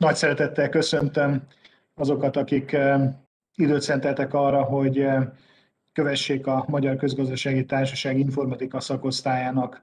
Nagy szeretettel köszöntöm azokat, akik időt szenteltek arra, hogy kövessék a Magyar Közgazdasági Társaság informatika szakosztályának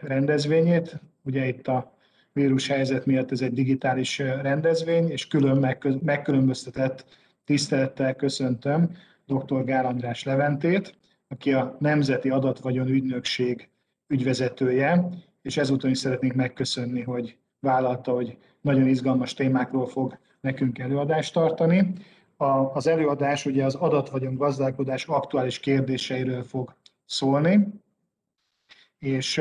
rendezvényét. Ugye itt a vírus helyzet miatt ez egy digitális rendezvény, és külön megkülönböztetett tisztelettel köszöntöm dr. Gál András Leventét, aki a Nemzeti Adatvagyon Ügynökség ügyvezetője, és ezúton is szeretnénk megköszönni, hogy vállalta, hogy nagyon izgalmas témákról fog nekünk előadást tartani. A, az előadás ugye az adatvagyon gazdálkodás aktuális kérdéseiről fog szólni, és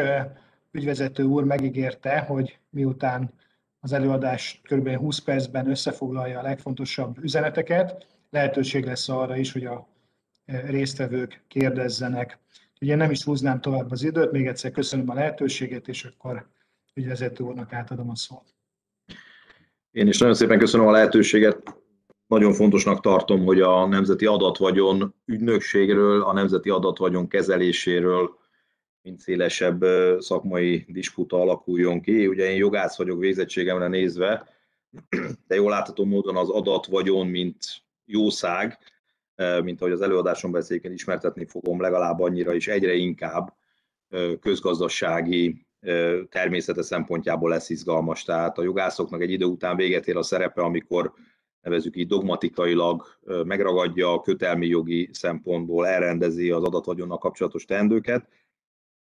ügyvezető úr megígérte, hogy miután az előadás kb. 20 percben összefoglalja a legfontosabb üzeneteket, lehetőség lesz arra is, hogy a résztvevők kérdezzenek. Ugye nem is húznám tovább az időt, még egyszer köszönöm a lehetőséget, és akkor ügyvezető úrnak átadom a szót. Én is nagyon szépen köszönöm a lehetőséget. Nagyon fontosnak tartom, hogy a Nemzeti Adatvagyon ügynökségről, a Nemzeti Adatvagyon kezeléséről mint szélesebb szakmai disputa alakuljon ki. Ugye én jogász vagyok végzettségemre nézve, de jól látható módon az adatvagyon, mint jószág, mint ahogy az előadáson beszéljéken ismertetni fogom, legalább annyira is egyre inkább közgazdasági természete szempontjából lesz izgalmas. Tehát a jogászoknak egy idő után véget ér a szerepe, amikor nevezük így dogmatikailag megragadja a kötelmi jogi szempontból, elrendezi az adatvagyonnal kapcsolatos teendőket.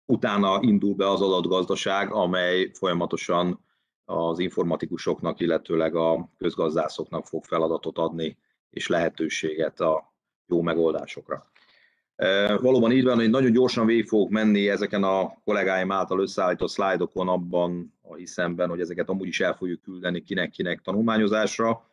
Utána indul be az adatgazdaság, amely folyamatosan az informatikusoknak, illetőleg a közgazdászoknak fog feladatot adni és lehetőséget a jó megoldásokra. Valóban így van, hogy nagyon gyorsan végig fogok menni ezeken a kollégáim által összeállított szlájdokon abban a hiszemben, hogy ezeket amúgy is el fogjuk küldeni kinek-kinek tanulmányozásra,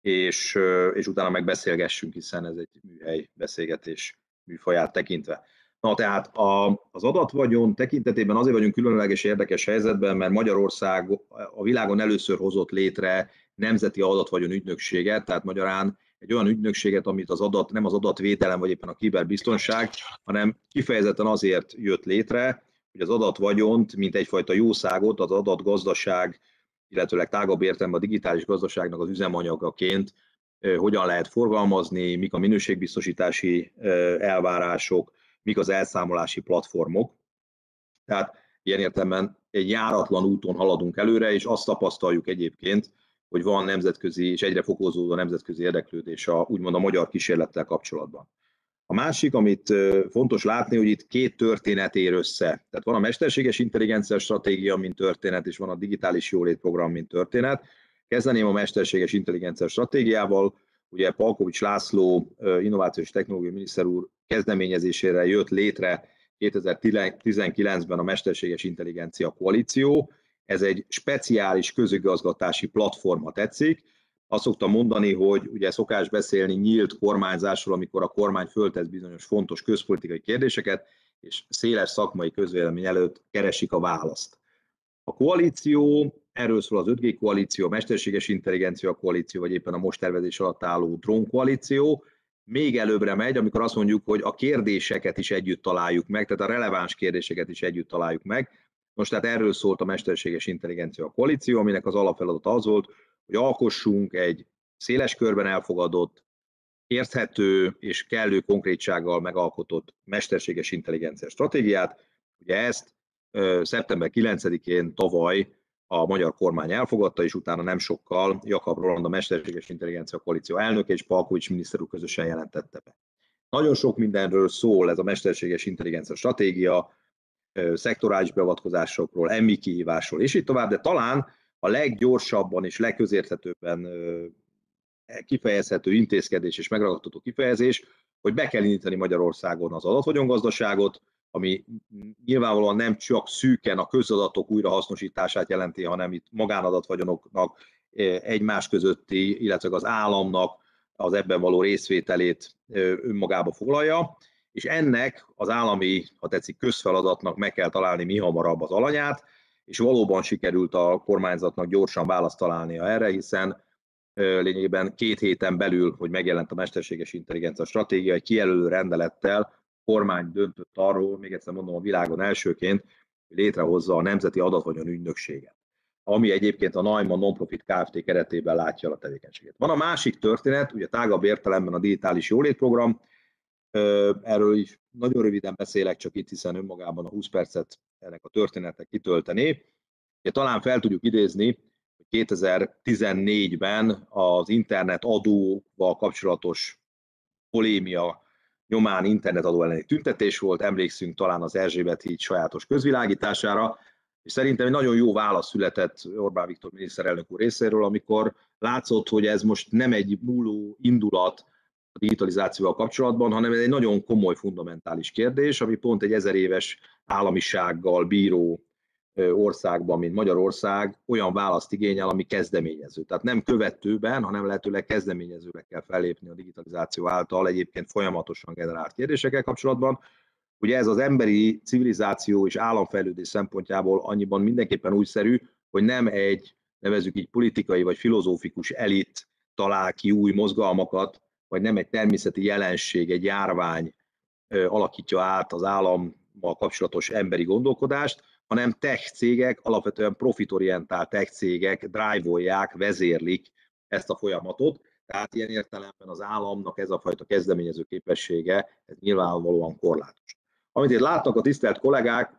és, és utána megbeszélgessünk, hiszen ez egy műhely beszélgetés műfaját tekintve. Na tehát a, az adatvagyon tekintetében azért vagyunk különleges érdekes helyzetben, mert Magyarország a világon először hozott létre nemzeti adatvagyon ügynökséget, tehát magyarán egy olyan ügynökséget, amit az adat, nem az adatvédelem vagy éppen a kiberbiztonság, hanem kifejezetten azért jött létre, hogy az adatvagyont, mint egyfajta jószágot, az adatgazdaság, illetőleg tágabb értelemben a digitális gazdaságnak az üzemanyagaként hogyan lehet forgalmazni, mik a minőségbiztosítási elvárások, mik az elszámolási platformok. Tehát ilyen értelemben egy járatlan úton haladunk előre, és azt tapasztaljuk egyébként, hogy van nemzetközi és egyre fokozódó nemzetközi érdeklődés a, úgymond a magyar kísérlettel kapcsolatban. A másik, amit fontos látni, hogy itt két történet ér össze. Tehát van a mesterséges intelligencia stratégia, mint történet, és van a digitális jólét program, mint történet. Kezdeném a mesterséges intelligencia stratégiával. Ugye Palkovics László, innovációs technológiai miniszter úr kezdeményezésére jött létre 2019-ben a Mesterséges Intelligencia Koalíció, ez egy speciális közigazgatási platforma tetszik. Azt szoktam mondani, hogy ugye szokás beszélni nyílt kormányzásról, amikor a kormány föltesz bizonyos fontos közpolitikai kérdéseket, és széles szakmai közvélemény előtt keresik a választ. A koalíció, erről szól az 5G koalíció, a mesterséges intelligencia koalíció, vagy éppen a most tervezés alatt álló drón koalíció, még előbbre megy, amikor azt mondjuk, hogy a kérdéseket is együtt találjuk meg, tehát a releváns kérdéseket is együtt találjuk meg, most tehát erről szólt a mesterséges intelligencia koalíció, aminek az alapfeladata az volt, hogy alkossunk egy széles körben elfogadott, érthető és kellő konkrétsággal megalkotott mesterséges intelligencia stratégiát. Ugye ezt szeptember 9-én tavaly a magyar kormány elfogadta, és utána nem sokkal Jakab Roland, a Mesterséges Intelligencia Koalíció elnöke és Palkovics miniszter úr közösen jelentette be. Nagyon sok mindenről szól ez a mesterséges intelligencia stratégia, szektorális beavatkozásokról, emmi kihívásról, és így tovább, de talán a leggyorsabban és legközérthetőbben kifejezhető intézkedés és megragadható kifejezés, hogy be kell indítani Magyarországon az adatvagyongazdaságot, ami nyilvánvalóan nem csak szűken a közadatok újrahasznosítását jelenti, hanem itt magánadatvagyanoknak egymás közötti, illetve az államnak az ebben való részvételét önmagába foglalja, és ennek az állami, ha tetszik, közfeladatnak meg kell találni mi hamarabb az alanyát, és valóban sikerült a kormányzatnak gyorsan választ találnia erre, hiszen lényegében két héten belül, hogy megjelent a mesterséges intelligencia stratégia, egy kijelölő rendelettel kormány döntött arról, még egyszer mondom, a világon elsőként, hogy létrehozza a Nemzeti Adatvagyon ügynökséget. ami egyébként a Neumann Nonprofit Kft. keretében látja a tevékenységet. Van a másik történet, ugye tágabb értelemben a digitális jólétprogram, erről is nagyon röviden beszélek, csak itt, hiszen önmagában a 20 percet ennek a történetnek kitöltené. Ugye, talán fel tudjuk idézni, hogy 2014-ben az internet adóval kapcsolatos polémia nyomán internetadó elleni tüntetés volt, emlékszünk talán az Erzsébet híd sajátos közvilágítására, és szerintem egy nagyon jó válasz született Orbán Viktor miniszterelnök úr részéről, amikor látszott, hogy ez most nem egy múló indulat a digitalizációval kapcsolatban, hanem ez egy nagyon komoly, fundamentális kérdés, ami pont egy ezer éves államisággal bíró országban, mint Magyarország, olyan választ igényel, ami kezdeményező. Tehát nem követőben, hanem lehetőleg kezdeményezőre kell fellépni a digitalizáció által egyébként folyamatosan generált kérdésekkel kapcsolatban. Ugye ez az emberi civilizáció és államfejlődés szempontjából annyiban mindenképpen újszerű, hogy nem egy, nevezük így politikai vagy filozófikus elit talál ki új mozgalmakat, vagy nem egy természeti jelenség, egy járvány alakítja át az állammal kapcsolatos emberi gondolkodást, hanem tech cégek, alapvetően profitorientált tech cégek drive vezérlik ezt a folyamatot, tehát ilyen értelemben az államnak ez a fajta kezdeményező képessége, ez nyilvánvalóan korlátos. Amit itt látnak a tisztelt kollégák,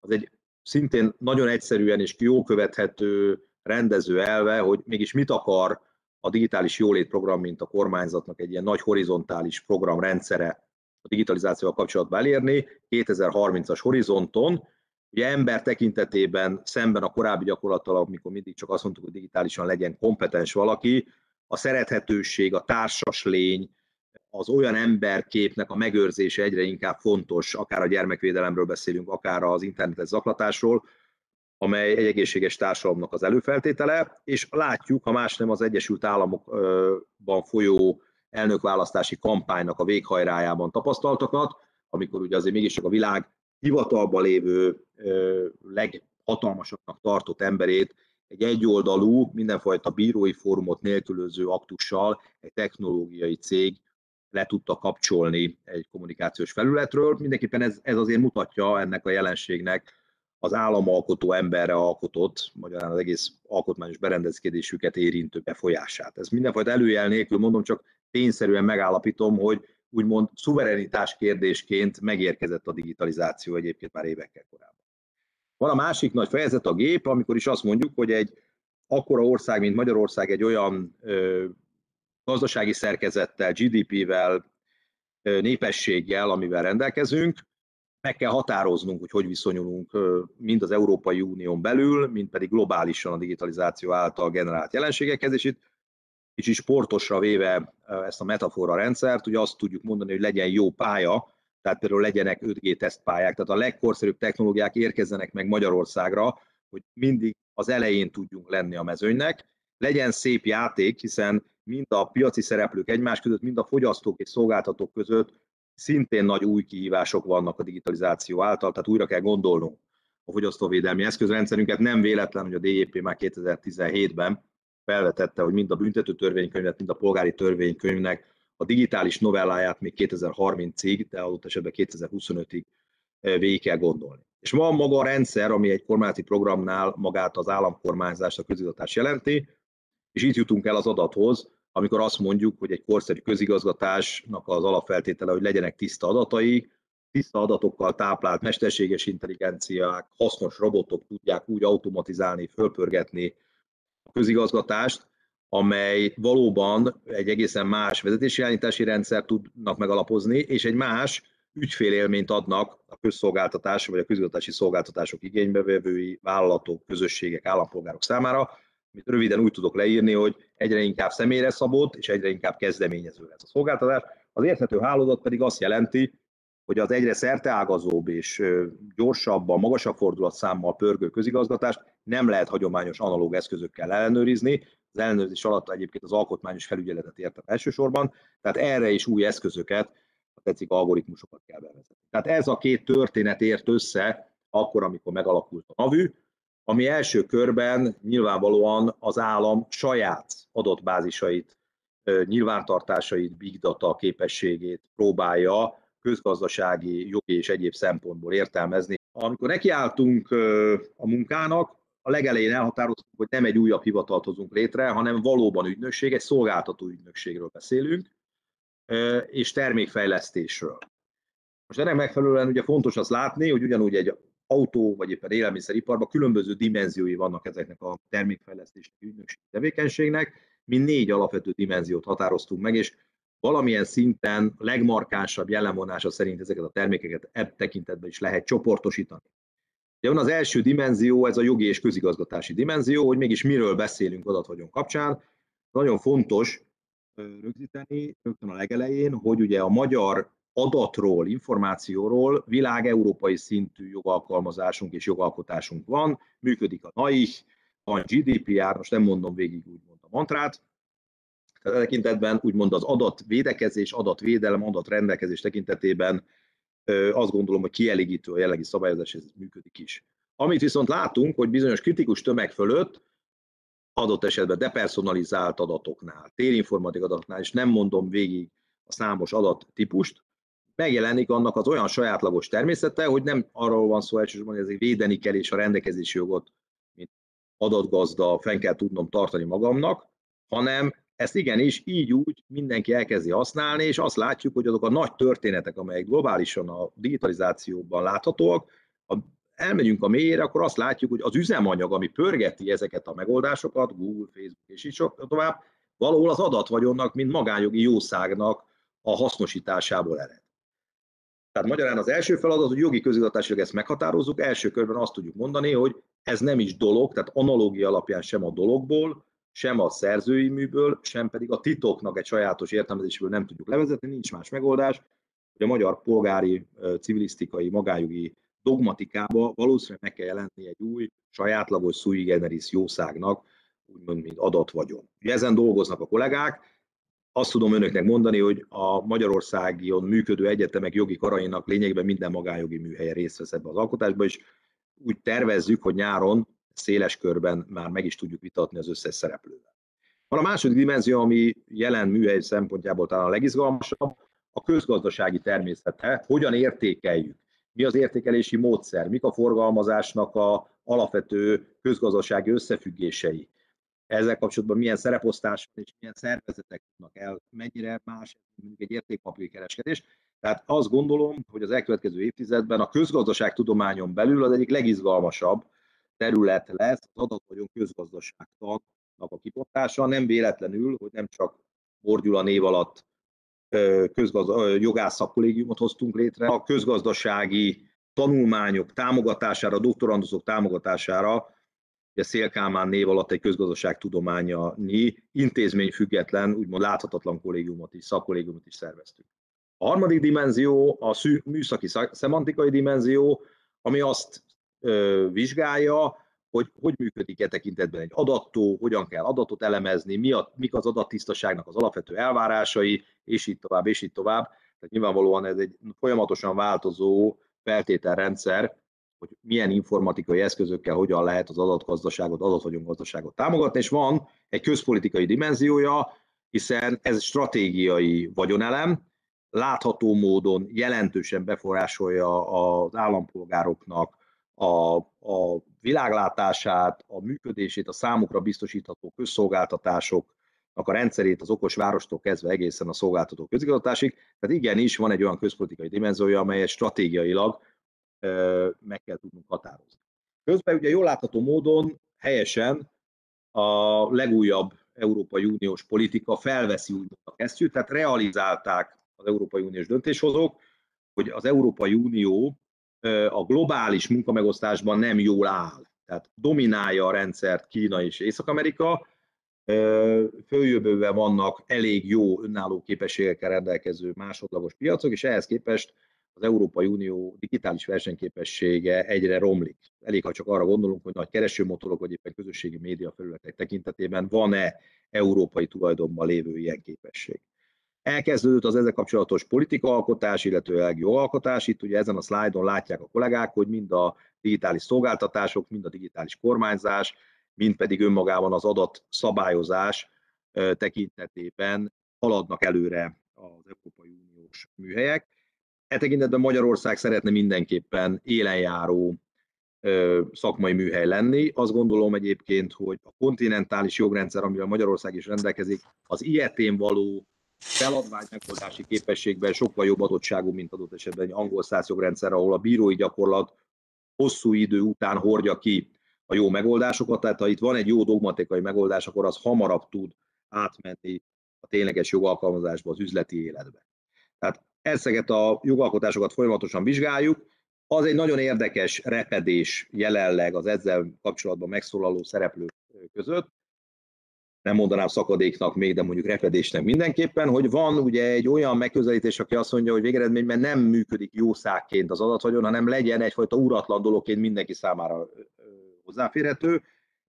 az egy szintén nagyon egyszerűen és jó követhető rendező elve, hogy mégis mit akar a digitális jólét program, mint a kormányzatnak egy ilyen nagy horizontális programrendszere a digitalizációval kapcsolatban elérni 2030-as horizonton, Ugye ember tekintetében szemben a korábbi gyakorlattal, amikor mindig csak azt mondtuk, hogy digitálisan legyen kompetens valaki, a szerethetőség, a társas lény, az olyan emberképnek a megőrzése egyre inkább fontos, akár a gyermekvédelemről beszélünk, akár az internetes zaklatásról, amely egy egészséges társadalomnak az előfeltétele, és látjuk, ha más nem az Egyesült Államokban folyó elnökválasztási kampánynak a véghajrájában tapasztaltakat, amikor ugye azért mégis a világ hivatalban lévő leghatalmasabbnak tartott emberét egy egyoldalú, mindenfajta bírói fórumot nélkülöző aktussal egy technológiai cég le tudta kapcsolni egy kommunikációs felületről. Mindenképpen ez, ez azért mutatja ennek a jelenségnek az államalkotó emberre alkotott, magyarán az egész alkotmányos berendezkedésüket érintő befolyását. Ez mindenfajta előjel nélkül mondom, csak tényszerűen megállapítom, hogy úgymond szuverenitás kérdésként megérkezett a digitalizáció egyébként már évekkel korábban. Van a másik nagy fejezet a gép, amikor is azt mondjuk, hogy egy akkora ország, mint Magyarország egy olyan ö, gazdasági szerkezettel, GDP-vel, népességgel, amivel rendelkezünk, meg kell határoznunk, hogy hogy viszonyulunk mind az Európai Unión belül, mind pedig globálisan a digitalizáció által generált jelenségekhez, és itt kicsit sportosra véve ezt a metafora rendszert, ugye azt tudjuk mondani, hogy legyen jó pálya, tehát például legyenek 5G tesztpályák, tehát a legkorszerűbb technológiák érkezzenek meg Magyarországra, hogy mindig az elején tudjunk lenni a mezőnynek, legyen szép játék, hiszen mind a piaci szereplők egymás között, mind a fogyasztók és szolgáltatók között szintén nagy új kihívások vannak a digitalizáció által, tehát újra kell gondolnunk a fogyasztóvédelmi eszközrendszerünket. Nem véletlen, hogy a DJP már 2017-ben felvetette, hogy mind a büntető törvénykönyvet, mind a polgári törvénykönyvnek a digitális novelláját még 2030-ig, de adott esetben 2025-ig eh, végig kell gondolni. És van maga a rendszer, ami egy kormányzati programnál magát az államkormányzást, a közigazgatást jelenti, és itt jutunk el az adathoz, amikor azt mondjuk, hogy egy korszerű közigazgatásnak az alapfeltétele, hogy legyenek tiszta adatai, tiszta adatokkal táplált mesterséges intelligenciák, hasznos robotok tudják úgy automatizálni, fölpörgetni a közigazgatást, amely valóban egy egészen más vezetési irányítási rendszer tudnak megalapozni, és egy más ügyfélélményt adnak a közszolgáltatás vagy a közigazgatási szolgáltatások igénybevevői, vállalatok, közösségek, állampolgárok számára, amit röviden úgy tudok leírni, hogy egyre inkább személyre szabott, és egyre inkább kezdeményező lesz a szolgáltatás. Az érthető hálózat pedig azt jelenti, hogy az egyre szerteágazóbb és gyorsabban, magasabb fordulatszámmal pörgő közigazgatást nem lehet hagyományos analóg eszközökkel ellenőrizni. Az ellenőrzés alatt egyébként az alkotmányos felügyeletet értem elsősorban, tehát erre is új eszközöket, ha tetszik, algoritmusokat kell bevezetni. Tehát ez a két történet ért össze akkor, amikor megalakult a NAVÜ, ami első körben nyilvánvalóan az állam saját adatbázisait, nyilvántartásait, big data képességét próbálja közgazdasági, jogi és egyéb szempontból értelmezni. Amikor nekiálltunk a munkának, a legelején elhatároztuk, hogy nem egy újabb hivatalt hozunk létre, hanem valóban ügynökség, egy szolgáltató ügynökségről beszélünk, és termékfejlesztésről. Most ennek megfelelően ugye fontos azt látni, hogy ugyanúgy egy autó vagy éppen élelmiszeriparban különböző dimenziói vannak ezeknek a termékfejlesztési ügynökség tevékenységnek. Mi négy alapvető dimenziót határoztunk meg, és valamilyen szinten legmarkánsabb jellemvonása szerint ezeket a termékeket ebb tekintetben is lehet csoportosítani. Ugye van az első dimenzió, ez a jogi és közigazgatási dimenzió, hogy mégis miről beszélünk adatvagyon kapcsán. Nagyon fontos rögzíteni rögtön a legelején, hogy ugye a magyar adatról, információról világ európai szintű jogalkalmazásunk és jogalkotásunk van, működik a NAIH, van GDPR, most nem mondom végig úgymond a mantrát, tehát tekintetben úgymond az adatvédekezés, adatvédelem, adatrendelkezés tekintetében azt gondolom, hogy kielégítő a jellegi szabályozás, ez működik is. Amit viszont látunk, hogy bizonyos kritikus tömeg fölött adott esetben depersonalizált adatoknál, térinformatik adatoknál, és nem mondom végig a számos adattípust, megjelenik annak az olyan sajátlagos természete, hogy nem arról van szó elsősorban, hogy ezért védeni kell és a rendelkezési jogot, mint adatgazda fenn kell tudnom tartani magamnak, hanem ezt igenis így úgy mindenki elkezdi használni, és azt látjuk, hogy azok a nagy történetek, amelyek globálisan a digitalizációban láthatóak, ha elmegyünk a mélyére, akkor azt látjuk, hogy az üzemanyag, ami pörgeti ezeket a megoldásokat, Google, Facebook és így tovább, valahol az adatvagyonnak, mint magánjogi jószágnak a hasznosításából ered. Tehát magyarán az első feladat, hogy jogi közigazgatásilag ezt meghatározzuk, első körben azt tudjuk mondani, hogy ez nem is dolog, tehát analógia alapján sem a dologból, sem a szerzői műből, sem pedig a titoknak egy sajátos értelmezésből nem tudjuk levezetni, nincs más megoldás, hogy a magyar polgári, civilisztikai, magájogi dogmatikába valószínűleg meg kell jelenni egy új, sajátlagos sui generis jószágnak, úgymond, mint adatvagyon. Ugye ezen dolgoznak a kollégák, azt tudom önöknek mondani, hogy a Magyarországon működő egyetemek jogi karainak lényegében minden magánjogi műhelye részt vesz ebbe az alkotásba, és úgy tervezzük, hogy nyáron széles körben már meg is tudjuk vitatni az összes szereplővel. Van a második dimenzió, ami jelen műhely szempontjából talán a legizgalmasabb, a közgazdasági természete, hogyan értékeljük, mi az értékelési módszer, mik a forgalmazásnak a alapvető közgazdasági összefüggései, ezzel kapcsolatban milyen szereposztás és milyen szervezetek tudnak el, mennyire más, mondjuk egy értékpapírkereskedés. Tehát azt gondolom, hogy az elkövetkező évtizedben a közgazdaságtudományon belül az egyik legizgalmasabb terület lesz az adatvagyon közgazdaságtannak a kipottása. Nem véletlenül, hogy nem csak Borgyula név alatt közgazda, jogász hoztunk létre, a közgazdasági tanulmányok támogatására, doktorandusok támogatására ugye Szélkámán név alatt egy közgazdaságtudományi intézmény független, úgymond láthatatlan kollégiumot is, szakkollégiumot is szerveztük. A harmadik dimenzió a műszaki szemantikai dimenzió, ami azt ö, vizsgálja, hogy hogy működik e tekintetben egy adattó, hogyan kell adatot elemezni, mi a, mik az adattisztaságnak az alapvető elvárásai, és így tovább, és így tovább. Tehát nyilvánvalóan ez egy folyamatosan változó feltételrendszer, hogy milyen informatikai eszközökkel hogyan lehet az adatgazdaságot, adatvagyongazdaságot támogatni, és van egy közpolitikai dimenziója, hiszen ez stratégiai vagyonelem, látható módon jelentősen befolyásolja az állampolgároknak a, a világlátását, a működését, a számukra biztosítható közszolgáltatásoknak a rendszerét az okos várostól kezdve egészen a szolgáltató közigazgatásig. Tehát igenis van egy olyan közpolitikai dimenziója, amely stratégiailag meg kell tudnunk határozni. Közben ugye jól látható módon helyesen a legújabb Európai Uniós politika felveszi úgymond a kesztyűt, tehát realizálták az Európai Uniós döntéshozók, hogy az Európai Unió a globális munkamegosztásban nem jól áll. Tehát dominálja a rendszert Kína és Észak-Amerika, följövőben vannak elég jó önálló képességekkel rendelkező másodlagos piacok, és ehhez képest az Európai Unió digitális versenyképessége egyre romlik. Elég, ha csak arra gondolunk, hogy nagy keresőmotorok vagy éppen közösségi média felületek tekintetében van-e európai tulajdonban lévő ilyen képesség. Elkezdődött az ezzel kapcsolatos politikaalkotás, illetőleg jogalkotás. Itt ugye ezen a szlájdon látják a kollégák, hogy mind a digitális szolgáltatások, mind a digitális kormányzás, mind pedig önmagában az adat szabályozás tekintetében haladnak előre az Európai Uniós műhelyek. E tekintetben Magyarország szeretne mindenképpen élenjáró szakmai műhely lenni. Azt gondolom egyébként, hogy a kontinentális jogrendszer, amivel Magyarország is rendelkezik, az ilyetén való feladvány megoldási képességben sokkal jobb adottságú, mint adott esetben egy angol száz jogrendszer, ahol a bírói gyakorlat hosszú idő után hordja ki a jó megoldásokat, tehát ha itt van egy jó dogmatikai megoldás, akkor az hamarabb tud átmenni a tényleges jogalkalmazásba, az üzleti életbe. Tehát ezeket a jogalkotásokat folyamatosan vizsgáljuk, az egy nagyon érdekes repedés jelenleg az ezzel kapcsolatban megszólaló szereplők között, nem mondanám szakadéknak még, de mondjuk repedésnek mindenképpen, hogy van ugye egy olyan megközelítés, aki azt mondja, hogy végeredményben nem működik jószágként az adatvagyon, hanem legyen egyfajta uratlan dologként mindenki számára hozzáférhető.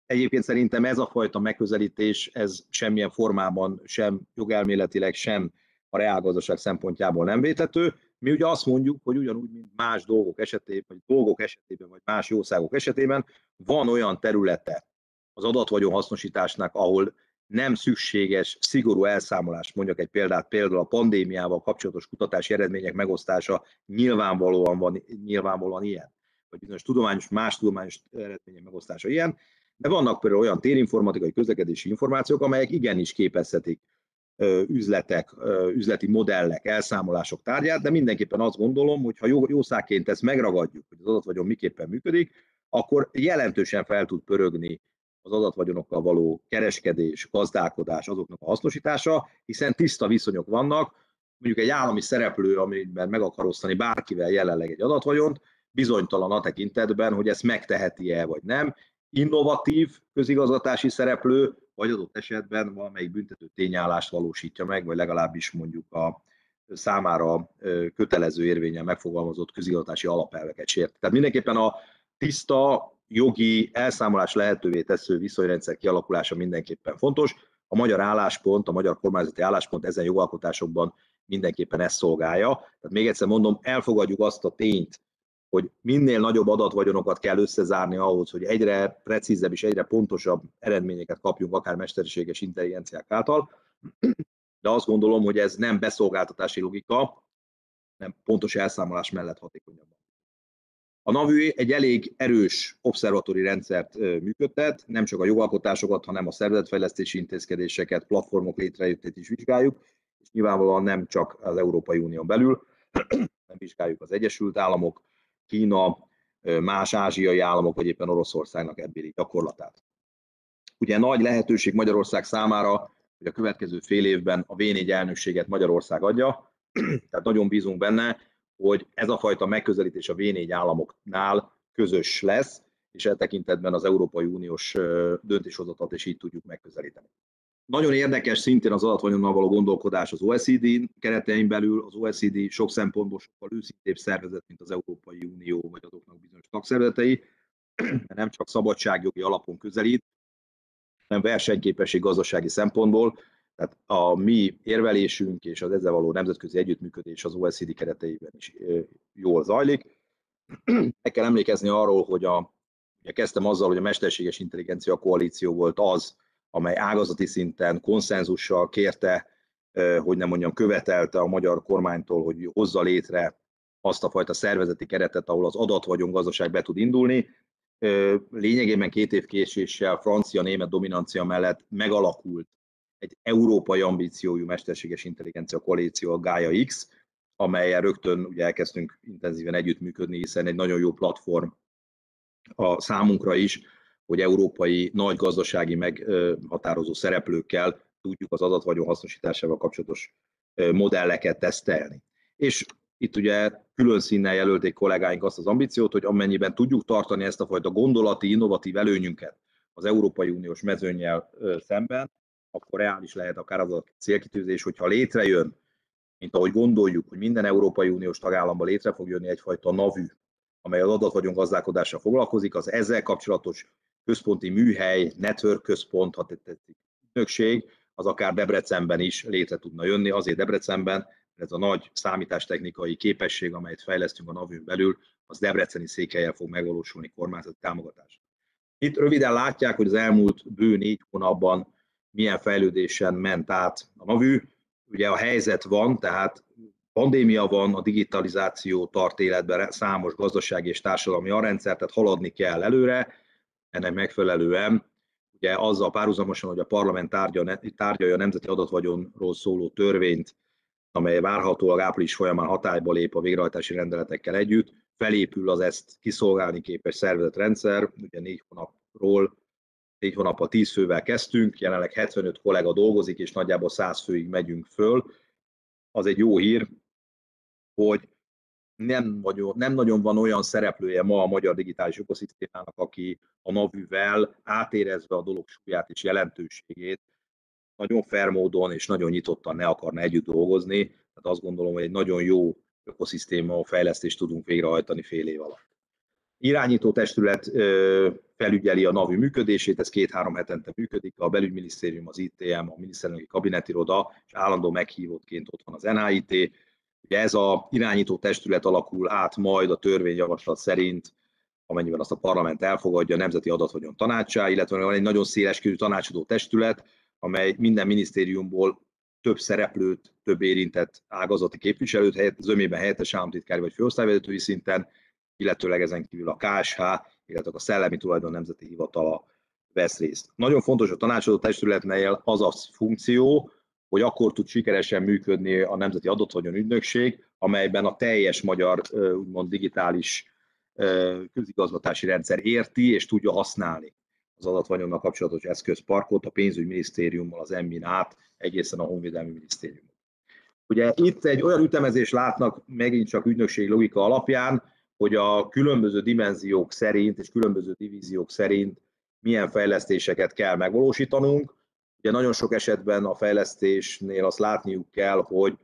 Egyébként szerintem ez a fajta megközelítés, ez semmilyen formában sem jogelméletileg, sem a reálgazdaság szempontjából nem vétető. Mi ugye azt mondjuk, hogy ugyanúgy, mint más dolgok esetében, vagy dolgok esetében, vagy más jószágok esetében, van olyan területe az adatvagyon hasznosításnak, ahol nem szükséges szigorú elszámolás, mondjak egy példát, például a pandémiával kapcsolatos kutatási eredmények megosztása nyilvánvalóan van, nyilvánvalóan ilyen, vagy bizonyos tudományos, más tudományos eredmények megosztása ilyen, de vannak például olyan térinformatikai, közlekedési információk, amelyek igenis képezhetik üzletek, üzleti modellek, elszámolások tárgyát, de mindenképpen azt gondolom, hogy ha jó, jószágként ezt megragadjuk, hogy az adatvagyon miképpen működik, akkor jelentősen fel tud pörögni az adatvagyonokkal való kereskedés, gazdálkodás, azoknak a hasznosítása, hiszen tiszta viszonyok vannak, mondjuk egy állami szereplő, amiben meg akar osztani bárkivel jelenleg egy adatvagyon, bizonytalan a tekintetben, hogy ezt megteheti-e vagy nem. Innovatív közigazgatási szereplő, vagy adott esetben valamelyik büntető tényállást valósítja meg, vagy legalábbis mondjuk a számára kötelező érvényen megfogalmazott közigazgatási alapelveket sért. Tehát mindenképpen a tiszta, jogi elszámolás lehetővé tesző viszonyrendszer kialakulása mindenképpen fontos. A magyar álláspont, a magyar kormányzati álláspont ezen jogalkotásokban mindenképpen ezt szolgálja. Tehát még egyszer mondom, elfogadjuk azt a tényt, hogy minél nagyobb adatvagyonokat kell összezárni ahhoz, hogy egyre precízebb és egyre pontosabb eredményeket kapjunk, akár mesterséges intelligenciák által. De azt gondolom, hogy ez nem beszolgáltatási logika, nem pontos elszámolás mellett hatékonyabb. A NAVÜ egy elég erős obszervatóri rendszert működtet, nem csak a jogalkotásokat, hanem a szervezetfejlesztési intézkedéseket, platformok létrejöttét is vizsgáljuk, és nyilvánvalóan nem csak az Európai Unión belül, nem vizsgáljuk az Egyesült Államok, Kína, más ázsiai államok, vagy éppen Oroszországnak ebbéli gyakorlatát. Ugye nagy lehetőség Magyarország számára, hogy a következő fél évben a V4 elnökséget Magyarország adja, tehát nagyon bízunk benne, hogy ez a fajta megközelítés a V4 államoknál közös lesz, és e tekintetben az Európai Uniós döntéshozatat is így tudjuk megközelíteni. Nagyon érdekes szintén az adatvanyonnal való gondolkodás az OECD keretein belül. Az OECD sok szempontból sokkal őszintébb szervezet, mint az Európai Unió vagy azoknak bizonyos tagszervezetei, de nem csak szabadságjogi alapon közelít, hanem versenyképesség gazdasági szempontból. Tehát a mi érvelésünk és az ezzel való nemzetközi együttműködés az OECD kereteiben is jól zajlik. Meg kell emlékezni arról, hogy a, ugye kezdtem azzal, hogy a mesterséges intelligencia koalíció volt az, amely ágazati szinten konszenzussal kérte, hogy nem mondjam, követelte a magyar kormánytól, hogy hozza létre azt a fajta szervezeti keretet, ahol az adatvagyon gazdaság be tud indulni. Lényegében két év késéssel francia-német dominancia mellett megalakult egy európai ambíciójú mesterséges intelligencia koalíció, a Gaia X, amelyen rögtön ugye elkezdtünk intenzíven együttműködni, hiszen egy nagyon jó platform a számunkra is, hogy európai nagy gazdasági meghatározó szereplőkkel tudjuk az adatvagyon hasznosításával kapcsolatos modelleket tesztelni. És itt ugye külön színnel jelölték kollégáink azt az ambíciót, hogy amennyiben tudjuk tartani ezt a fajta gondolati, innovatív előnyünket az Európai Uniós mezőnyel szemben, akkor reális lehet akár az a célkitűzés, hogyha létrejön, mint ahogy gondoljuk, hogy minden Európai Uniós tagállamban létre fog jönni egyfajta NAVÜ, amely az adatvagyon gazdálkodással foglalkozik, az ezzel kapcsolatos központi műhely, network központ, ha tetszik, ügynökség, az akár Debrecenben is létre tudna jönni, azért Debrecenben, ez a nagy számítástechnikai képesség, amelyet fejlesztünk a NAVÜn belül, az debreceni székelyel fog megvalósulni kormányzati támogatás. Itt röviden látják, hogy az elmúlt bő négy hónapban milyen fejlődésen ment át a NAVÜ. Ugye a helyzet van, tehát pandémia van, a digitalizáció tart életben számos gazdasági és társadalmi arrendszer, tehát haladni kell előre, ennek megfelelően. Ugye azzal párhuzamosan, hogy a parlament tárgya, tárgyalja a nemzeti adatvagyonról szóló törvényt, amely várhatólag április folyamán hatályba lép a végrehajtási rendeletekkel együtt, felépül az ezt kiszolgálni képes szervezet rendszer, ugye négy hónapról, négy hónap a tíz fővel kezdtünk, jelenleg 75 kollega dolgozik, és nagyjából 100 főig megyünk föl. Az egy jó hír, hogy nem, nagyon, nem nagyon van olyan szereplője ma a magyar digitális ökoszisztémának, aki a navűvel átérezve a dolog súlyát és jelentőségét nagyon fair módon és nagyon nyitottan ne akarna együtt dolgozni. Tehát azt gondolom, hogy egy nagyon jó ökoszisztéma fejlesztést tudunk végrehajtani fél év alatt. Irányító testület felügyeli a NAVI működését, ez két-három hetente működik, a belügyminisztérium, az ITM, a miniszterelnöki kabinetiroda, és állandó meghívottként ott van az NIT. Ugye ez a irányító testület alakul át majd a törvényjavaslat szerint, amennyiben azt a parlament elfogadja, a Nemzeti Adatvagyon Tanácsá, illetve van egy nagyon széleskörű tanácsadó testület, amely minden minisztériumból több szereplőt, több érintett ágazati képviselőt, helyett, zömében helyettes államtitkári vagy főosztályvezetői szinten, illetőleg ezen kívül a KSH, illetve a Szellemi Tulajdon Nemzeti Hivatala vesz részt. Nagyon fontos a tanácsadó testületnél az a funkció, hogy akkor tud sikeresen működni a Nemzeti Adatvagyon Ügynökség, amelyben a teljes magyar úgymond digitális közigazgatási rendszer érti és tudja használni az adatvanyonnal kapcsolatos eszközparkot a pénzügyminisztériummal, az EMMIN át egészen a Honvédelmi Minisztérium. Ugye itt egy olyan ütemezés látnak megint csak ügynökség logika alapján, hogy a különböző dimenziók szerint és különböző divíziók szerint milyen fejlesztéseket kell megvalósítanunk. Ugye nagyon sok esetben a fejlesztésnél azt látniuk kell, hogy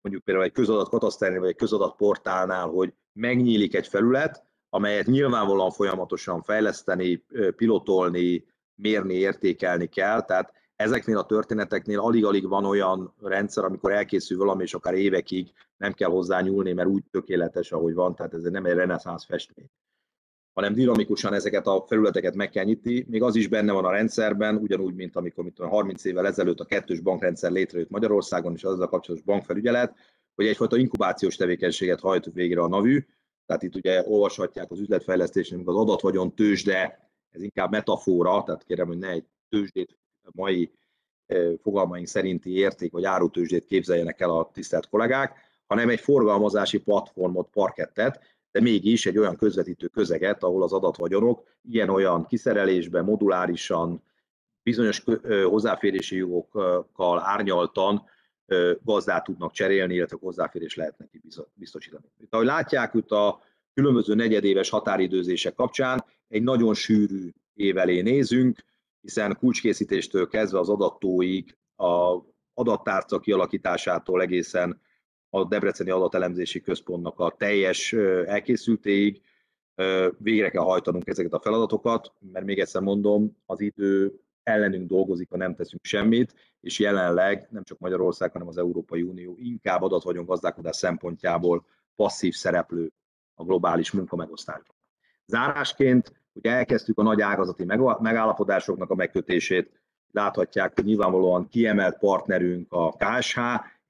mondjuk például egy közadat kataszternél vagy egy közadat portálnál, hogy megnyílik egy felület, amelyet nyilvánvalóan folyamatosan fejleszteni, pilotolni, mérni, értékelni kell. Tehát ezeknél a történeteknél alig-alig van olyan rendszer, amikor elkészül valami, és akár évekig nem kell hozzá nyúlni, mert úgy tökéletes, ahogy van, tehát ez nem egy reneszánsz festmény hanem dinamikusan ezeket a felületeket meg kell nyitni. Még az is benne van a rendszerben, ugyanúgy, mint amikor mint 30 évvel ezelőtt a kettős bankrendszer létrejött Magyarországon, és az a kapcsolatos bankfelügyelet, hogy egyfajta inkubációs tevékenységet hajt végre a NAVÜ, tehát itt ugye olvashatják az üzletfejlesztésnél, az adatvagyon tőzsde, ez inkább metafora, tehát kérem, hogy ne egy tőzsdét mai fogalmaink szerinti érték vagy árutőzsdét képzeljenek el a tisztelt kollégák, hanem egy forgalmazási platformot, parkettet, de mégis egy olyan közvetítő közeget, ahol az adatvagyonok ilyen-olyan kiszerelésben, modulárisan, bizonyos hozzáférési jogokkal árnyaltan gazdát tudnak cserélni, illetve hozzáférés lehet neki biztosítani. Itt, ahogy látják, itt a különböző negyedéves határidőzések kapcsán egy nagyon sűrű év elé nézünk, hiszen kulcskészítéstől kezdve az adattóig, a adattárca kialakításától egészen a Debreceni Adatelemzési Központnak a teljes elkészültéig végre kell hajtanunk ezeket a feladatokat, mert még egyszer mondom, az idő ellenünk dolgozik, ha nem teszünk semmit, és jelenleg nem csak Magyarország, hanem az Európai Unió inkább adatvagyon gazdálkodás szempontjából passzív szereplő a globális munkamegosztásban. Zárásként ugye elkezdtük a nagy ágazati megállapodásoknak a megkötését, láthatják, hogy nyilvánvalóan kiemelt partnerünk a KSH,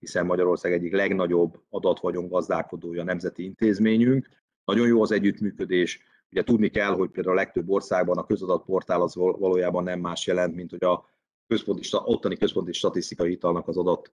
hiszen Magyarország egyik legnagyobb adatvagyon gazdálkodója nemzeti intézményünk. Nagyon jó az együttműködés. Ugye tudni kell, hogy például a legtöbb országban a közadatportál az valójában nem más jelent, mint hogy a központi, ottani központi statisztikai hitalnak az adat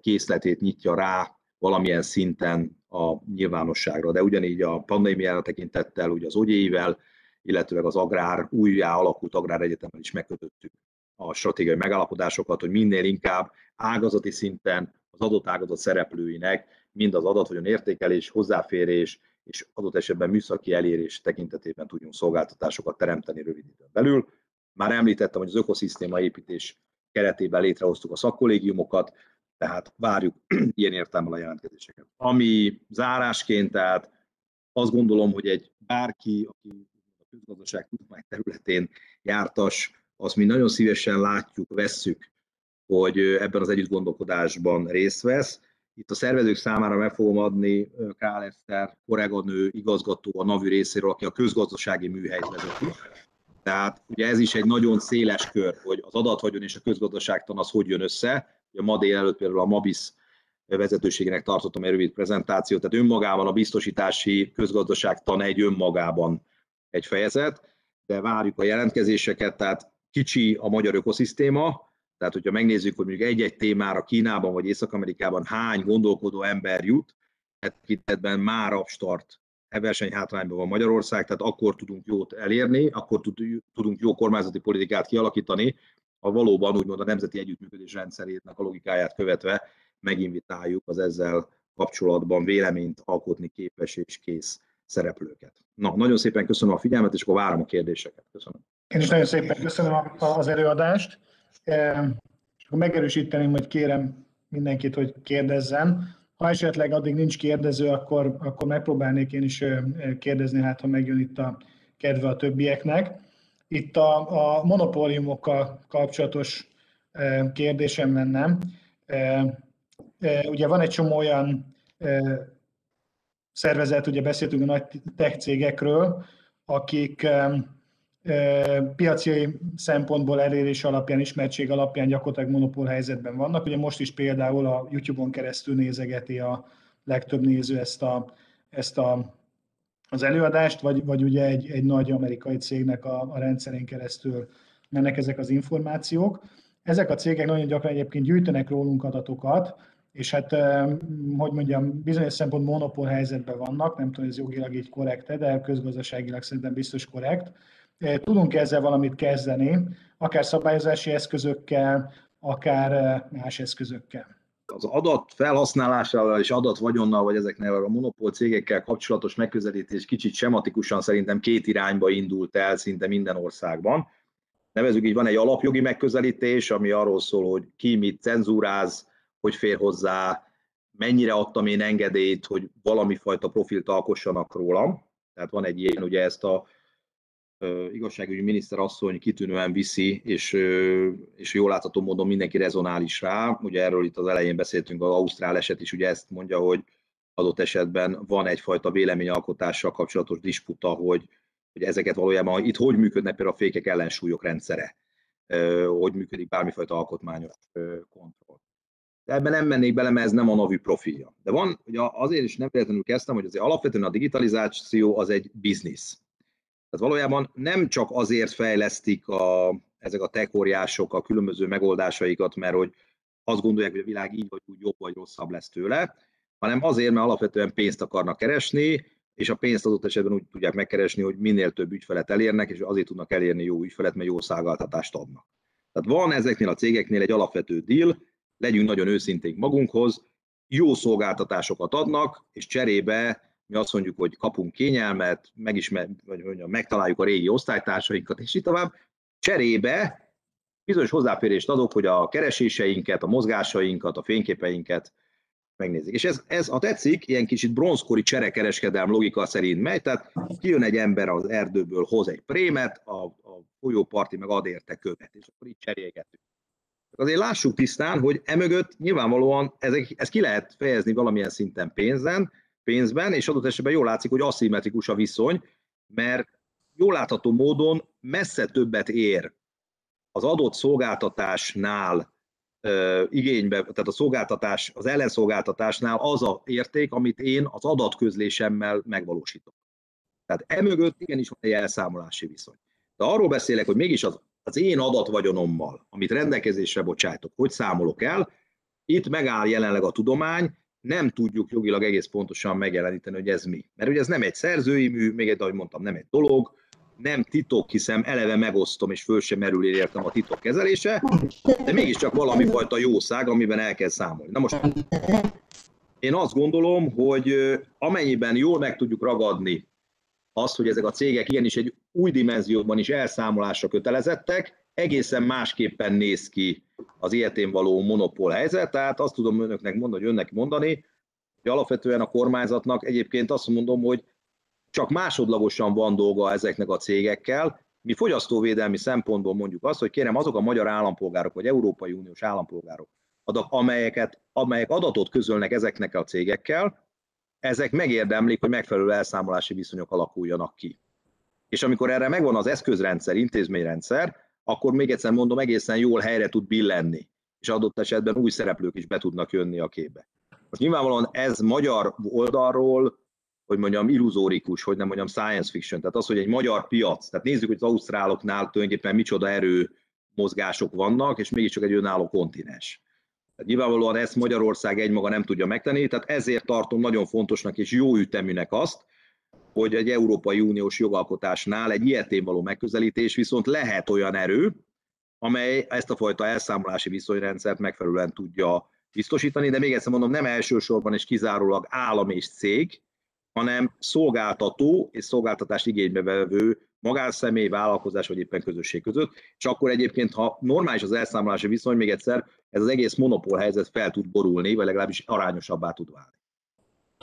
készletét nyitja rá valamilyen szinten a nyilvánosságra. De ugyanígy a pandémiára tekintettel, ugye az ogyéivel, illetve az agrár, újjá alakult agráregyetemben is megkötöttük a stratégiai megállapodásokat, hogy minél inkább ágazati szinten az adott ágazat szereplőinek mind az adatvagyon értékelés, hozzáférés és adott esetben műszaki elérés tekintetében tudjunk szolgáltatásokat teremteni rövid időn belül. Már említettem, hogy az ökoszisztéma építés keretében létrehoztuk a szakkollégiumokat, tehát várjuk ilyen értelmel a jelentkezéseket. Ami zárásként, tehát azt gondolom, hogy egy bárki, aki a közgazdaság tudomány területén jártas, azt mi nagyon szívesen látjuk, vesszük, hogy ebben az együtt gondolkodásban részt vesz. Itt a szervezők számára meg fogom adni Král Eszter, kolléganő, igazgató a NAVI részéről, aki a közgazdasági műhelyt vezeti. Tehát ugye ez is egy nagyon széles kör, hogy az adatvagyon és a közgazdaságtan az hogy jön össze. A ma délelőtt például a MABIS vezetőségének tartottam egy rövid prezentációt, tehát önmagában a biztosítási közgazdaságtan egy önmagában egy fejezet, de várjuk a jelentkezéseket, tehát kicsi a magyar ökoszisztéma, tehát hogyha megnézzük, hogy mondjuk egy-egy témára Kínában vagy Észak-Amerikában hány gondolkodó ember jut, tekintetben már abstart e versenyhátrányban van Magyarország, tehát akkor tudunk jót elérni, akkor tudunk jó kormányzati politikát kialakítani, ha valóban úgymond a nemzeti együttműködés rendszerének a logikáját követve meginvitáljuk az ezzel kapcsolatban véleményt alkotni képes és kész szereplőket. Na, nagyon szépen köszönöm a figyelmet, és akkor várom a kérdéseket. Köszönöm. Én is nagyon szépen köszönöm az előadást. És akkor megerősíteném, hogy kérem mindenkit, hogy kérdezzen. Ha esetleg addig nincs kérdező, akkor, akkor megpróbálnék én is kérdezni, hát ha megjön itt a kedve a többieknek. Itt a, a monopóliumokkal kapcsolatos kérdésem lenne. Ugye van egy csomó olyan szervezet, ugye beszéltünk a nagy tech cégekről, akik piaci szempontból elérés alapján, ismertség alapján gyakorlatilag monopól helyzetben vannak. Ugye most is például a YouTube-on keresztül nézegeti a legtöbb néző ezt, a, ezt a, az előadást, vagy, vagy ugye egy, egy nagy amerikai cégnek a, a rendszerén keresztül mennek ezek az információk. Ezek a cégek nagyon gyakran egyébként gyűjtenek rólunk adatokat, és hát, hogy mondjam, bizonyos szempont monopól helyzetben vannak, nem tudom, ez jogilag így korrekte, de közgazdaságilag szerintem biztos korrekt, Tudunk ezzel valamit kezdeni, akár szabályozási eszközökkel, akár más eszközökkel. Az adat felhasználásával és vagyonnal, vagy ezeknél a monopól cégekkel kapcsolatos megközelítés kicsit sematikusan szerintem két irányba indult el szinte minden országban. Nevezük így, van egy alapjogi megközelítés, ami arról szól, hogy ki mit cenzúráz, hogy fér hozzá, mennyire adtam én engedélyt, hogy valami fajta profilt alkossanak rólam. Tehát van egy ilyen, ugye ezt a igazságügyi miniszter asszony kitűnően viszi, és, és jól látható módon mindenki rezonál is rá. Ugye erről itt az elején beszéltünk, az Ausztrál eset is ugye ezt mondja, hogy adott esetben van egyfajta véleményalkotással kapcsolatos disputa, hogy, hogy ezeket valójában itt hogy működnek például a fékek ellensúlyok rendszere, hogy működik bármifajta alkotmányos kontroll. De ebben nem mennék bele, mert ez nem a NAVI profilja. De van, ugye azért is nem véletlenül kezdtem, hogy azért alapvetően a digitalizáció az egy biznisz. Tehát valójában nem csak azért fejlesztik a, ezek a tech óriások a különböző megoldásaikat, mert hogy azt gondolják, hogy a világ így vagy úgy jobb vagy rosszabb lesz tőle, hanem azért, mert alapvetően pénzt akarnak keresni, és a pénzt adott esetben úgy tudják megkeresni, hogy minél több ügyfelet elérnek, és azért tudnak elérni jó ügyfelet, mert jó szolgáltatást adnak. Tehát van ezeknél a cégeknél egy alapvető deal, legyünk nagyon őszinték magunkhoz, jó szolgáltatásokat adnak, és cserébe mi azt mondjuk, hogy kapunk kényelmet, megismer, vagy mondjam, megtaláljuk a régi osztálytársainkat, és így tovább. Cserébe bizonyos hozzáférést adok, hogy a kereséseinket, a mozgásainkat, a fényképeinket megnézik. És ez, ez, ha tetszik, ilyen kicsit bronzkori cserekereskedelm logika szerint megy, tehát kijön egy ember az erdőből, hoz egy prémet, a, a folyóparti meg ad érte követ, és akkor így cserélgetünk. Azért lássuk tisztán, hogy emögött nyilvánvalóan ezek, ez ki lehet fejezni valamilyen szinten pénzen, pénzben, és adott esetben jól látszik, hogy aszimmetrikus a viszony, mert jól látható módon messze többet ér az adott szolgáltatásnál uh, igénybe, tehát a szolgáltatás, az ellenszolgáltatásnál az a érték, amit én az adatközlésemmel megvalósítok. Tehát emögött igenis van egy elszámolási viszony. De arról beszélek, hogy mégis az, az én adatvagyonommal, amit rendelkezésre bocsájtok, hogy számolok el, itt megáll jelenleg a tudomány, nem tudjuk jogilag egész pontosan megjeleníteni, hogy ez mi. Mert ugye ez nem egy szerzői mű, még egy, ahogy mondtam, nem egy dolog, nem titok, hiszen eleve megosztom, és föl sem merül értem a titok kezelése, de mégiscsak valami fajta jószág, amiben el kell számolni. Na most én azt gondolom, hogy amennyiben jól meg tudjuk ragadni azt, hogy ezek a cégek igenis egy új dimenzióban is elszámolásra kötelezettek, egészen másképpen néz ki az ilyetén való monopól helyzet, tehát azt tudom önöknek mondani, hogy önnek mondani, hogy alapvetően a kormányzatnak egyébként azt mondom, hogy csak másodlagosan van dolga ezeknek a cégekkel. Mi fogyasztóvédelmi szempontból mondjuk azt, hogy kérem azok a magyar állampolgárok, vagy Európai Uniós állampolgárok, amelyeket, amelyek adatot közölnek ezeknek a cégekkel, ezek megérdemlik, hogy megfelelő elszámolási viszonyok alakuljanak ki. És amikor erre megvan az eszközrendszer, intézményrendszer, akkor még egyszer mondom, egészen jól helyre tud billenni, és adott esetben új szereplők is be tudnak jönni a képbe. Most nyilvánvalóan ez magyar oldalról, hogy mondjam, illuzórikus, hogy nem mondjam science fiction. Tehát az, hogy egy magyar piac, tehát nézzük, hogy az ausztráloknál tulajdonképpen micsoda erő mozgások vannak, és mégiscsak egy önálló kontinens. Tehát nyilvánvalóan ezt Magyarország egymaga nem tudja megtenni, tehát ezért tartom nagyon fontosnak és jó üteműnek azt, hogy egy Európai Uniós jogalkotásnál egy ilyetén való megközelítés viszont lehet olyan erő, amely ezt a fajta elszámolási viszonyrendszert megfelelően tudja biztosítani, de még egyszer mondom, nem elsősorban és kizárólag állam és cég, hanem szolgáltató és szolgáltatást igénybe vevő magánszemély, vállalkozás vagy éppen közösség között, és akkor egyébként, ha normális az elszámolási viszony, még egyszer, ez az egész monopól helyzet fel tud borulni, vagy legalábbis arányosabbá tud válni.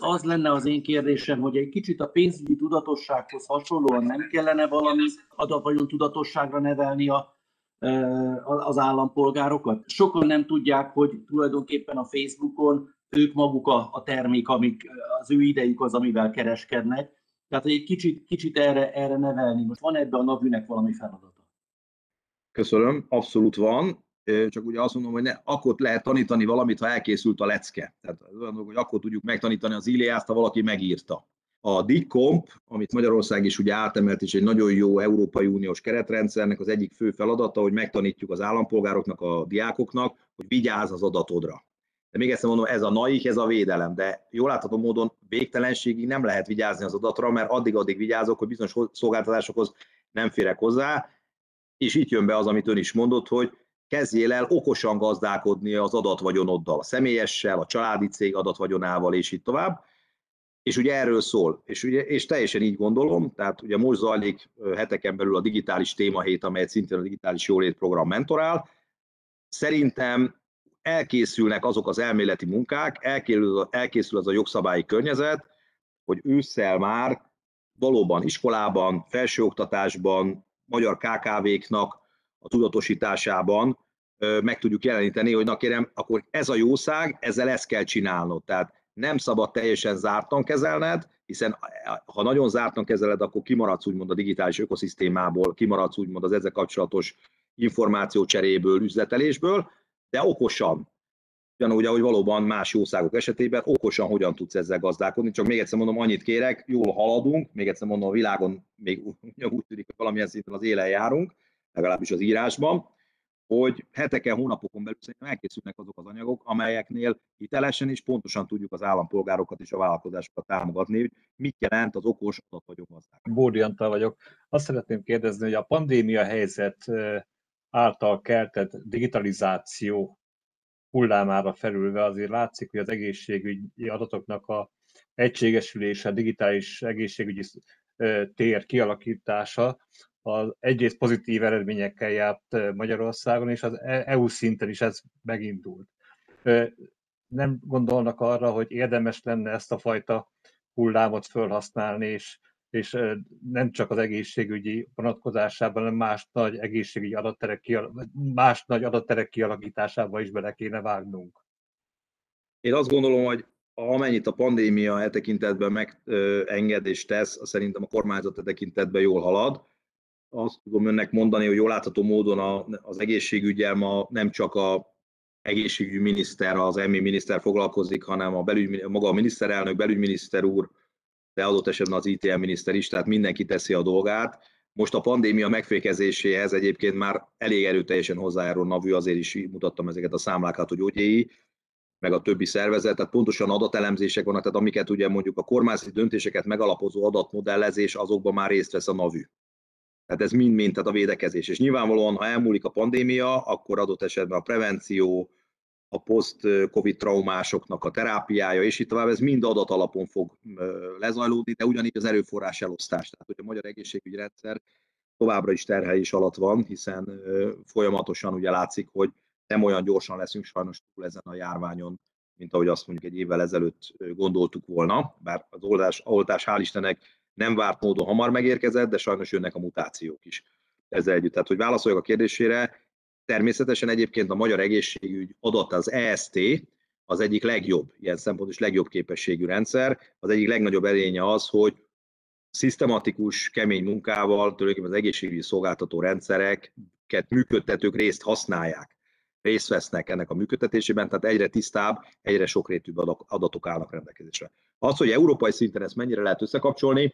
Az lenne az én kérdésem, hogy egy kicsit a pénzügyi tudatossághoz hasonlóan nem kellene valami adatvajon tudatosságra nevelni a, az állampolgárokat. Sokan nem tudják, hogy tulajdonképpen a Facebookon ők maguk a, a termék, amik az ő idejük az, amivel kereskednek. Tehát, egy kicsit, kicsit erre, erre nevelni. Most van ebbe a navűnek valami feladata? Köszönöm, abszolút van. Csak ugye azt mondom, hogy ne, akkor lehet tanítani valamit, ha elkészült a lecke. Tehát olyan dolog, hogy akkor tudjuk megtanítani az Iliászt, ha valaki megírta. A DICOMP, amit Magyarország is ugye átemelt, és egy nagyon jó Európai Uniós keretrendszernek az egyik fő feladata, hogy megtanítjuk az állampolgároknak, a diákoknak, hogy vigyázz az adatodra. De még egyszer mondom, ez a naik, ez a védelem, de jól látható módon végtelenségig nem lehet vigyázni az adatra, mert addig-addig vigyázok, hogy bizonyos szolgáltatásokhoz nem férek hozzá, és itt jön be az, amit ön is mondott, hogy kezdjél el okosan gazdálkodni az adatvagyonoddal, a személyessel, a családi cég adatvagyonával, és így tovább. És ugye erről szól, és, ugye, és teljesen így gondolom, tehát ugye most zajlik heteken belül a digitális témahét, amelyet szintén a digitális jólét program mentorál. Szerintem elkészülnek azok az elméleti munkák, elkészül, elkészül az a jogszabályi környezet, hogy ősszel már valóban iskolában, felsőoktatásban, magyar KKV-knak a tudatosításában meg tudjuk jeleníteni, hogy na kérem, akkor ez a jószág, ezzel ezt kell csinálnod. Tehát nem szabad teljesen zártan kezelned, hiszen ha nagyon zártan kezeled, akkor kimaradsz úgymond a digitális ökoszisztémából, kimaradsz úgymond az ezzel kapcsolatos információcseréből, üzletelésből, de okosan. Ugyanúgy, ahogy valóban más jószágok esetében, okosan hogyan tudsz ezzel gazdálkodni. Csak még egyszer mondom, annyit kérek, jól haladunk, még egyszer mondom, a világon még úgy tűnik, hogy valamilyen szinten az élen járunk, legalábbis az írásban, hogy heteken, hónapokon belül szerintem elkészülnek azok az anyagok, amelyeknél hitelesen és pontosan tudjuk az állampolgárokat és a vállalkozásokat támogatni, hogy mit jelent az okos adatvagyok gazdák. Bódi Antal vagyok. Azt szeretném kérdezni, hogy a pandémia helyzet által keltett digitalizáció hullámára felülve azért látszik, hogy az egészségügyi adatoknak a egységesülése, a digitális egészségügyi tér kialakítása az egyrészt pozitív eredményekkel járt Magyarországon, és az EU szinten is ez megindult. Nem gondolnak arra, hogy érdemes lenne ezt a fajta hullámot felhasználni, és és nem csak az egészségügyi vonatkozásában, hanem más nagy egészségügyi adatterek, más nagy adatterek kialakításába is bele kéne vágnunk. Én azt gondolom, hogy amennyit a pandémia e tekintetben megenged és tesz, szerintem a kormányzat e tekintetben jól halad. Azt tudom önnek mondani, hogy jól látható módon az egészségügyel ma nem csak a egészségügyi miniszter, az EMI miniszter foglalkozik, hanem a belügy, maga a miniszterelnök, belügyminiszter úr, de adott esetben az ITM miniszter is, tehát mindenki teszi a dolgát. Most a pandémia megfékezéséhez egyébként már elég erőteljesen hozzájárul Navű, azért is mutattam ezeket a számlákat, hogy OGI, meg a többi szervezet, tehát pontosan adatelemzések vannak, tehát amiket ugye mondjuk a kormányzati döntéseket megalapozó adatmodellezés, azokban már részt vesz a NAVÜ. Tehát ez mind-mind, tehát a védekezés. És nyilvánvalóan, ha elmúlik a pandémia, akkor adott esetben a prevenció, a post-covid traumásoknak a terápiája, és itt tovább, ez mind adat alapon fog lezajlódni, de ugyanígy az erőforrás elosztás. Tehát, hogy a magyar egészségügyi rendszer továbbra is terhelés alatt van, hiszen folyamatosan ugye látszik, hogy nem olyan gyorsan leszünk sajnos túl ezen a járványon, mint ahogy azt mondjuk egy évvel ezelőtt gondoltuk volna, bár az oltás, oltás hál' Istennek nem várt módon hamar megérkezett, de sajnos jönnek a mutációk is ezzel együtt. Tehát, hogy válaszoljak a kérdésére, Természetesen egyébként a magyar egészségügy adat az EST, az egyik legjobb, ilyen szempontból is legjobb képességű rendszer. Az egyik legnagyobb erénye az, hogy szisztematikus, kemény munkával tulajdonképpen az egészségügyi szolgáltató rendszereket működtetők részt használják. részt vesznek ennek a működtetésében, tehát egyre tisztább, egyre sokrétűbb adatok állnak rendelkezésre. Az, hogy európai szinten ezt mennyire lehet összekapcsolni,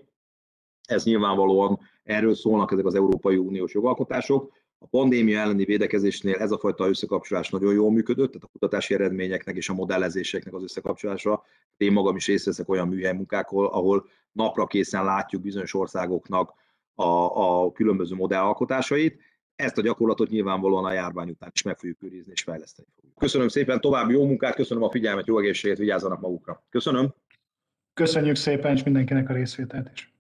ez nyilvánvalóan erről szólnak ezek az Európai Uniós jogalkotások. A pandémia elleni védekezésnél ez a fajta összekapcsolás nagyon jól működött, tehát a kutatási eredményeknek és a modellezéseknek az összekapcsolása. Én magam is részt veszek olyan műhely munkákon, ahol napra készen látjuk bizonyos országoknak a, a különböző modellalkotásait. Ezt a gyakorlatot nyilvánvalóan a járvány után is meg fogjuk őrizni és fejleszteni fogjuk. Köszönöm szépen, további jó munkát, köszönöm a figyelmet, jó egészséget, vigyázzanak magukra. Köszönöm. Köszönjük szépen, és mindenkinek a részvételt is.